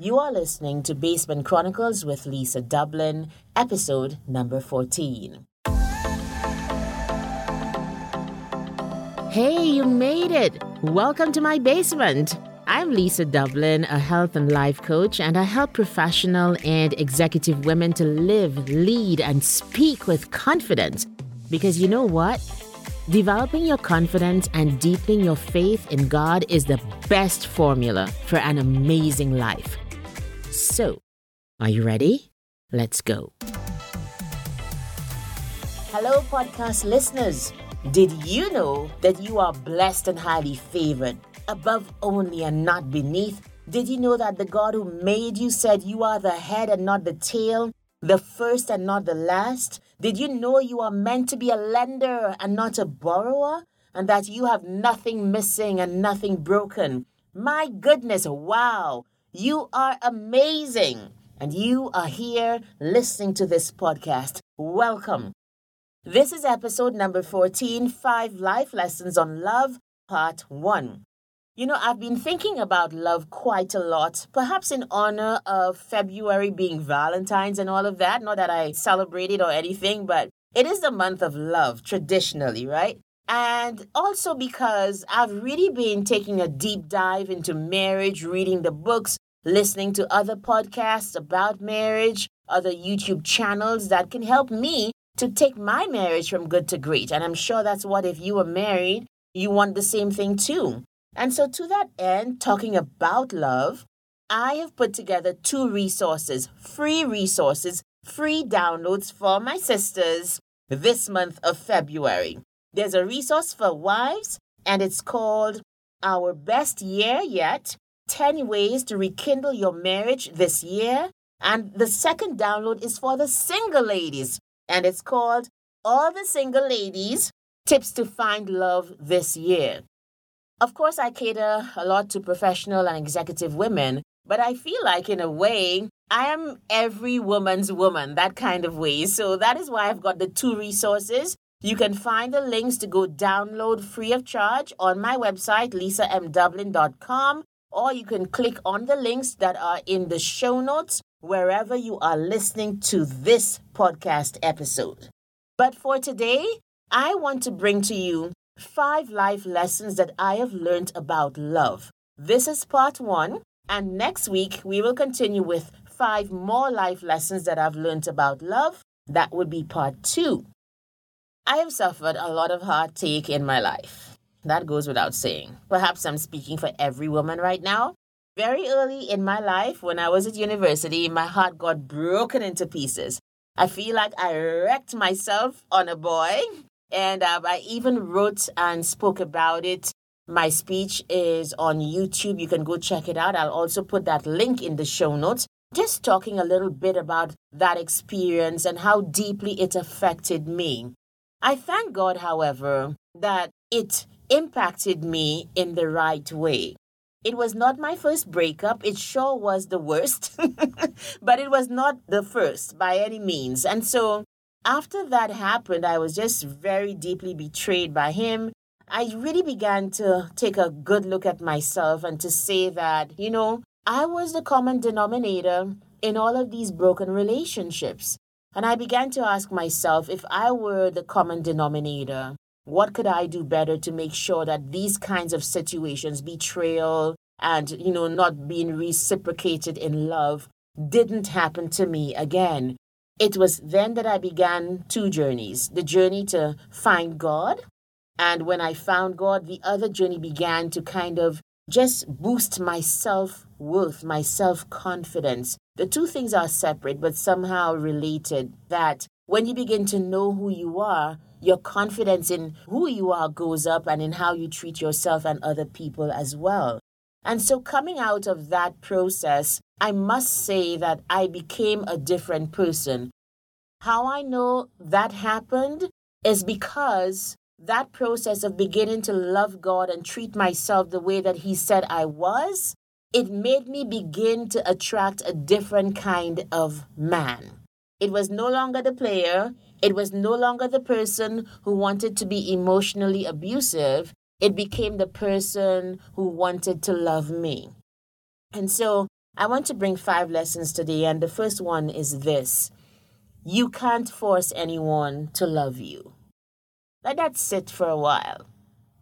You are listening to Basement Chronicles with Lisa Dublin, episode number 14. Hey, you made it! Welcome to my basement. I'm Lisa Dublin, a health and life coach, and I help professional and executive women to live, lead, and speak with confidence. Because you know what? Developing your confidence and deepening your faith in God is the best formula for an amazing life. So, are you ready? Let's go. Hello, podcast listeners. Did you know that you are blessed and highly favored, above only and not beneath? Did you know that the God who made you said you are the head and not the tail, the first and not the last? Did you know you are meant to be a lender and not a borrower? And that you have nothing missing and nothing broken? My goodness, wow! You are amazing! And you are here listening to this podcast. Welcome. This is episode number 14 Five Life Lessons on Love, Part 1. You know, I've been thinking about love quite a lot, perhaps in honor of February being Valentine's and all of that. Not that I celebrate it or anything, but it is the month of love traditionally, right? And also because I've really been taking a deep dive into marriage, reading the books, listening to other podcasts about marriage, other YouTube channels that can help me to take my marriage from good to great. And I'm sure that's what, if you are married, you want the same thing too. And so, to that end, talking about love, I have put together two resources, free resources, free downloads for my sisters this month of February. There's a resource for wives, and it's called Our Best Year Yet 10 Ways to Rekindle Your Marriage This Year. And the second download is for the single ladies, and it's called All the Single Ladies Tips to Find Love This Year. Of course, I cater a lot to professional and executive women, but I feel like, in a way, I am every woman's woman, that kind of way. So that is why I've got the two resources. You can find the links to go download free of charge on my website, lisamdublin.com, or you can click on the links that are in the show notes wherever you are listening to this podcast episode. But for today, I want to bring to you five life lessons that I have learned about love. This is part one, and next week we will continue with five more life lessons that I've learned about love. That would be part two. I have suffered a lot of heartache in my life. That goes without saying. Perhaps I'm speaking for every woman right now. Very early in my life, when I was at university, my heart got broken into pieces. I feel like I wrecked myself on a boy and uh, I even wrote and spoke about it. My speech is on YouTube. You can go check it out. I'll also put that link in the show notes. Just talking a little bit about that experience and how deeply it affected me. I thank God, however, that it impacted me in the right way. It was not my first breakup. It sure was the worst, but it was not the first by any means. And so after that happened, I was just very deeply betrayed by him. I really began to take a good look at myself and to say that, you know, I was the common denominator in all of these broken relationships. And I began to ask myself if I were the common denominator, what could I do better to make sure that these kinds of situations, betrayal and, you know, not being reciprocated in love, didn't happen to me again? It was then that I began two journeys the journey to find God. And when I found God, the other journey began to kind of just boost my self worth, my self confidence. The two things are separate, but somehow related. That when you begin to know who you are, your confidence in who you are goes up and in how you treat yourself and other people as well. And so, coming out of that process, I must say that I became a different person. How I know that happened is because that process of beginning to love God and treat myself the way that He said I was, it made me begin to attract a different kind of man. It was no longer the player, it was no longer the person who wanted to be emotionally abusive. It became the person who wanted to love me. And so I want to bring five lessons today, and the first one is this you can't force anyone to love you. Let that sit for a while.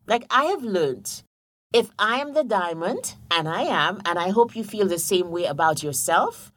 Like I have learned, if I am the diamond, and I am, and I hope you feel the same way about yourself,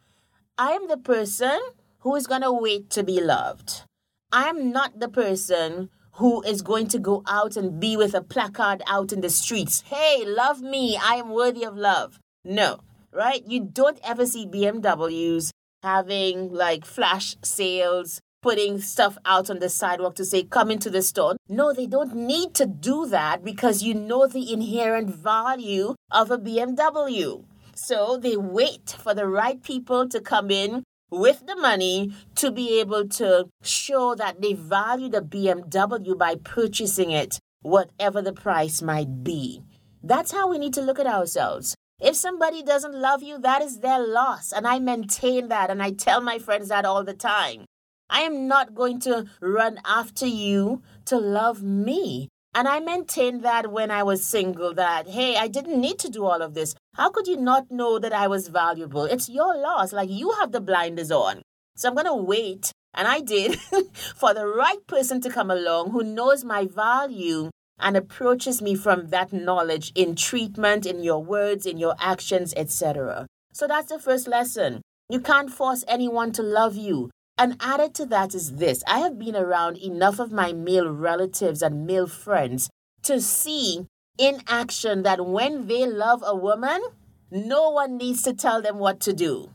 I am the person who is going to wait to be loved. I am not the person who is going to go out and be with a placard out in the streets. Hey, love me. I am worthy of love. No, right? You don't ever see BMWs having like flash sales, putting stuff out on the sidewalk to say, come into the store. No, they don't need to do that because you know the inherent value of a BMW. So they wait for the right people to come in with the money to be able to show that they value the BMW by purchasing it, whatever the price might be. That's how we need to look at ourselves. If somebody doesn't love you, that is their loss. And I maintain that and I tell my friends that all the time. I am not going to run after you to love me. And I maintained that when I was single that, hey, I didn't need to do all of this. How could you not know that I was valuable? It's your loss. Like you have the blinders on. So I'm going to wait. And I did for the right person to come along who knows my value and approaches me from that knowledge in treatment, in your words, in your actions, etc. So that's the first lesson. You can't force anyone to love you. And added to that is this I have been around enough of my male relatives and male friends to see in action that when they love a woman, no one needs to tell them what to do.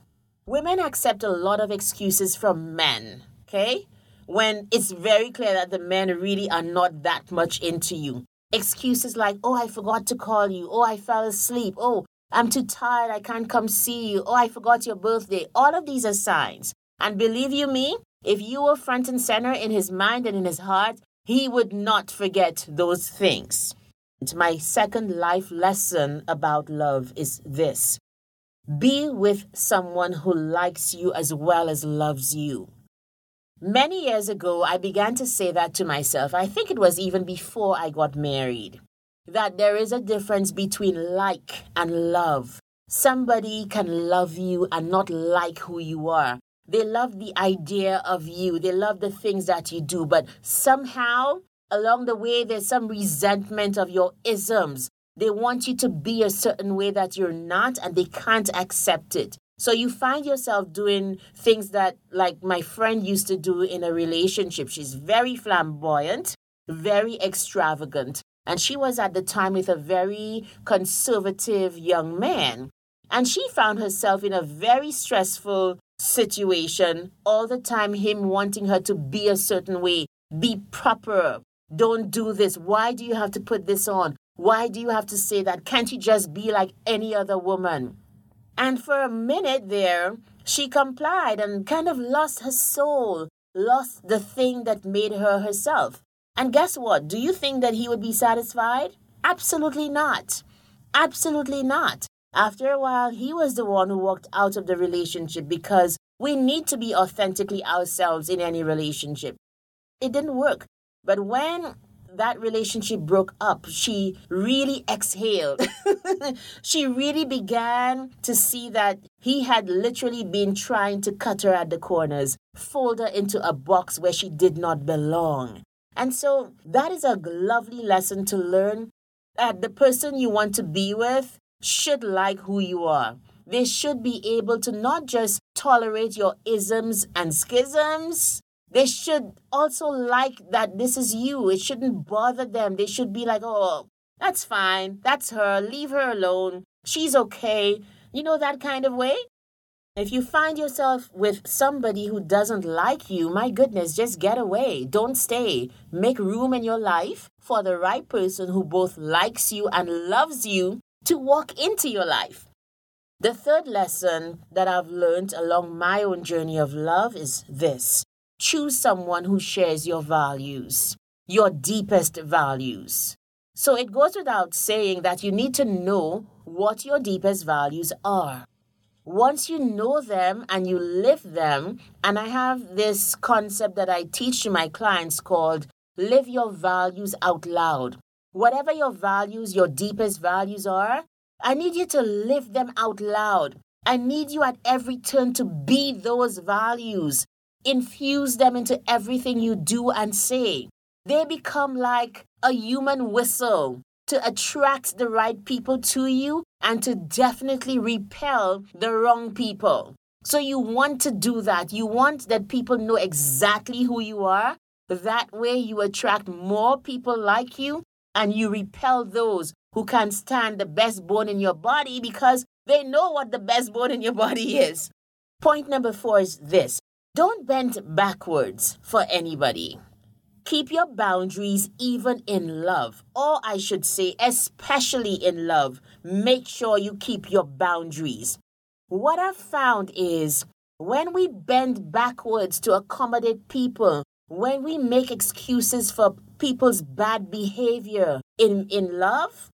Women accept a lot of excuses from men, okay? When it's very clear that the men really are not that much into you. Excuses like, oh, I forgot to call you. Oh, I fell asleep. Oh, I'm too tired. I can't come see you. Oh, I forgot your birthday. All of these are signs and believe you me, if you were front and center in his mind and in his heart, he would not forget those things. And my second life lesson about love is this be with someone who likes you as well as loves you. Many years ago, I began to say that to myself. I think it was even before I got married. That there is a difference between like and love. Somebody can love you and not like who you are. They love the idea of you. They love the things that you do. But somehow, along the way, there's some resentment of your isms. They want you to be a certain way that you're not, and they can't accept it. So you find yourself doing things that, like my friend used to do in a relationship. She's very flamboyant, very extravagant. And she was at the time with a very conservative young man. And she found herself in a very stressful situation all the time, him wanting her to be a certain way, be proper. Don't do this. Why do you have to put this on? Why do you have to say that? Can't you just be like any other woman? And for a minute there, she complied and kind of lost her soul, lost the thing that made her herself. And guess what? Do you think that he would be satisfied? Absolutely not. Absolutely not. After a while, he was the one who walked out of the relationship because we need to be authentically ourselves in any relationship. It didn't work. But when that relationship broke up, she really exhaled. she really began to see that he had literally been trying to cut her at the corners, fold her into a box where she did not belong. And so that is a lovely lesson to learn that the person you want to be with should like who you are. They should be able to not just tolerate your isms and schisms, they should also like that this is you. It shouldn't bother them. They should be like, oh, that's fine. That's her. Leave her alone. She's okay. You know, that kind of way. If you find yourself with somebody who doesn't like you, my goodness, just get away. Don't stay. Make room in your life for the right person who both likes you and loves you to walk into your life. The third lesson that I've learned along my own journey of love is this choose someone who shares your values, your deepest values. So it goes without saying that you need to know what your deepest values are. Once you know them and you live them, and I have this concept that I teach to my clients called live your values out loud. Whatever your values, your deepest values are, I need you to live them out loud. I need you at every turn to be those values. Infuse them into everything you do and say. They become like a human whistle to attract the right people to you and to definitely repel the wrong people. So you want to do that. You want that people know exactly who you are. That way you attract more people like you and you repel those who can't stand the best bone in your body because they know what the best bone in your body is. Point number four is this don't bend backwards for anybody. Keep your boundaries even in love, or I should say, especially in love. Make sure you keep your boundaries. What I've found is when we bend backwards to accommodate people, when we make excuses for people's bad behavior in, in love,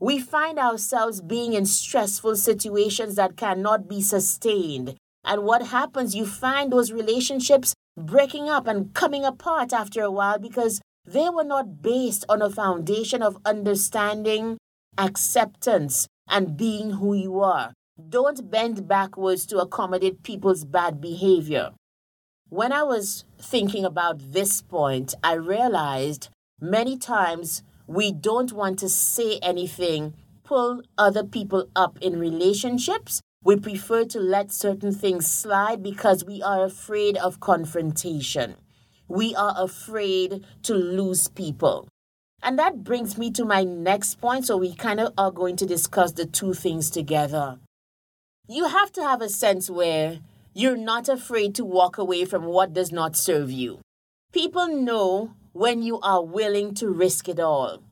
we find ourselves being in stressful situations that cannot be sustained. And what happens? You find those relationships breaking up and coming apart after a while because they were not based on a foundation of understanding, acceptance, and being who you are. Don't bend backwards to accommodate people's bad behavior. When I was thinking about this point, I realized many times we don't want to say anything, pull other people up in relationships we prefer to let certain things slide because we are afraid of confrontation. We are afraid to lose people. And that brings me to my next point. So we kind of are going to discuss the two things together. You have to have a sense where you're not afraid to walk away from what does not serve you. People know when you are willing to risk it all.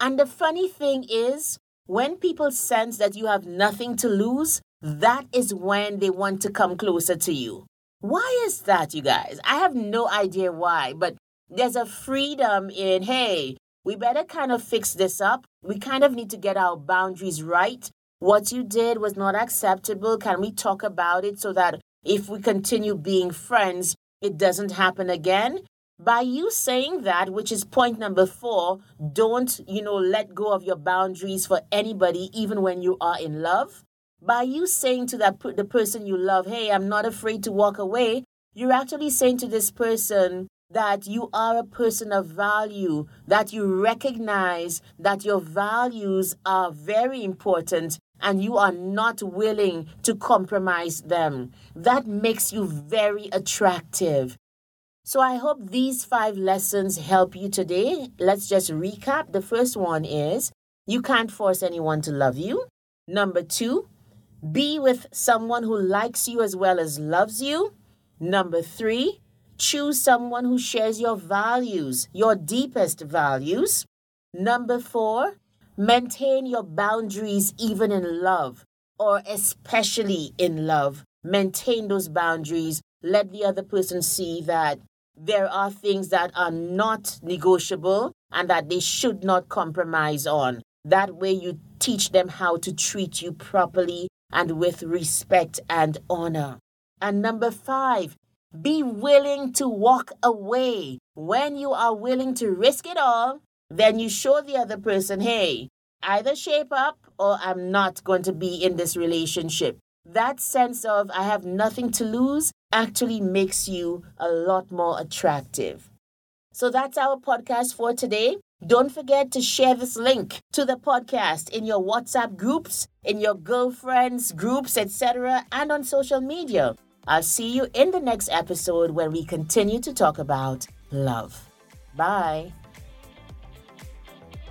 And the funny thing is, when people sense that you have nothing to lose, that is when they want to come closer to you. Why is that, you guys? I have no idea why, but there's a freedom in, hey, we better kind of fix this up. We kind of need to get our boundaries right. What you did was not acceptable. Can we talk about it so that if we continue being friends, it doesn't happen again? By you saying that, which is point number four, don't, you know, let go of your boundaries for anybody, even when you are in love by you saying to that the person you love, "Hey, I'm not afraid to walk away," you're actually saying to this person that you are a person of value, that you recognize that your values are very important and you are not willing to compromise them. That makes you very attractive. So I hope these five lessons help you today. Let's just recap. The first one is you can't force anyone to love you. Number two, be with someone who likes you as well as loves you. Number three, choose someone who shares your values, your deepest values. Number four, maintain your boundaries even in love or especially in love. Maintain those boundaries. Let the other person see that there are things that are not negotiable and that they should not compromise on. That way, you teach them how to treat you properly and with respect and honor. And number five, be willing to walk away. When you are willing to risk it all, then you show the other person, hey, either shape up or I'm not going to be in this relationship. That sense of I have nothing to lose actually makes you a lot more attractive. So that's our podcast for today. Don't forget to share this link to the podcast in your WhatsApp groups, in your girlfriends groups, etc., and on social media. I'll see you in the next episode where we continue to talk about love. Bye.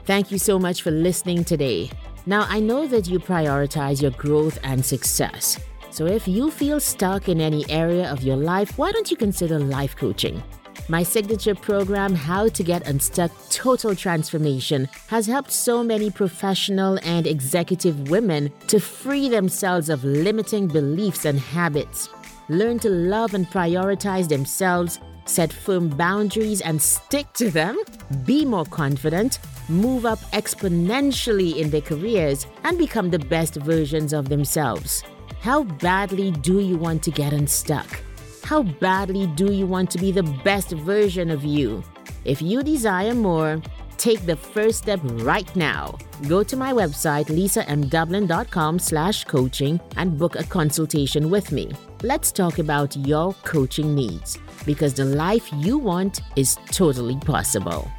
Thank you so much for listening today. Now, I know that you prioritize your growth and success. So, if you feel stuck in any area of your life, why don't you consider life coaching? My signature program, How to Get Unstuck Total Transformation, has helped so many professional and executive women to free themselves of limiting beliefs and habits, learn to love and prioritize themselves, set firm boundaries and stick to them, be more confident, move up exponentially in their careers, and become the best versions of themselves. How badly do you want to get unstuck? How badly do you want to be the best version of you? If you desire more, Take the first step right now. Go to my website, lisamdublin.com slash coaching and book a consultation with me. Let's talk about your coaching needs because the life you want is totally possible.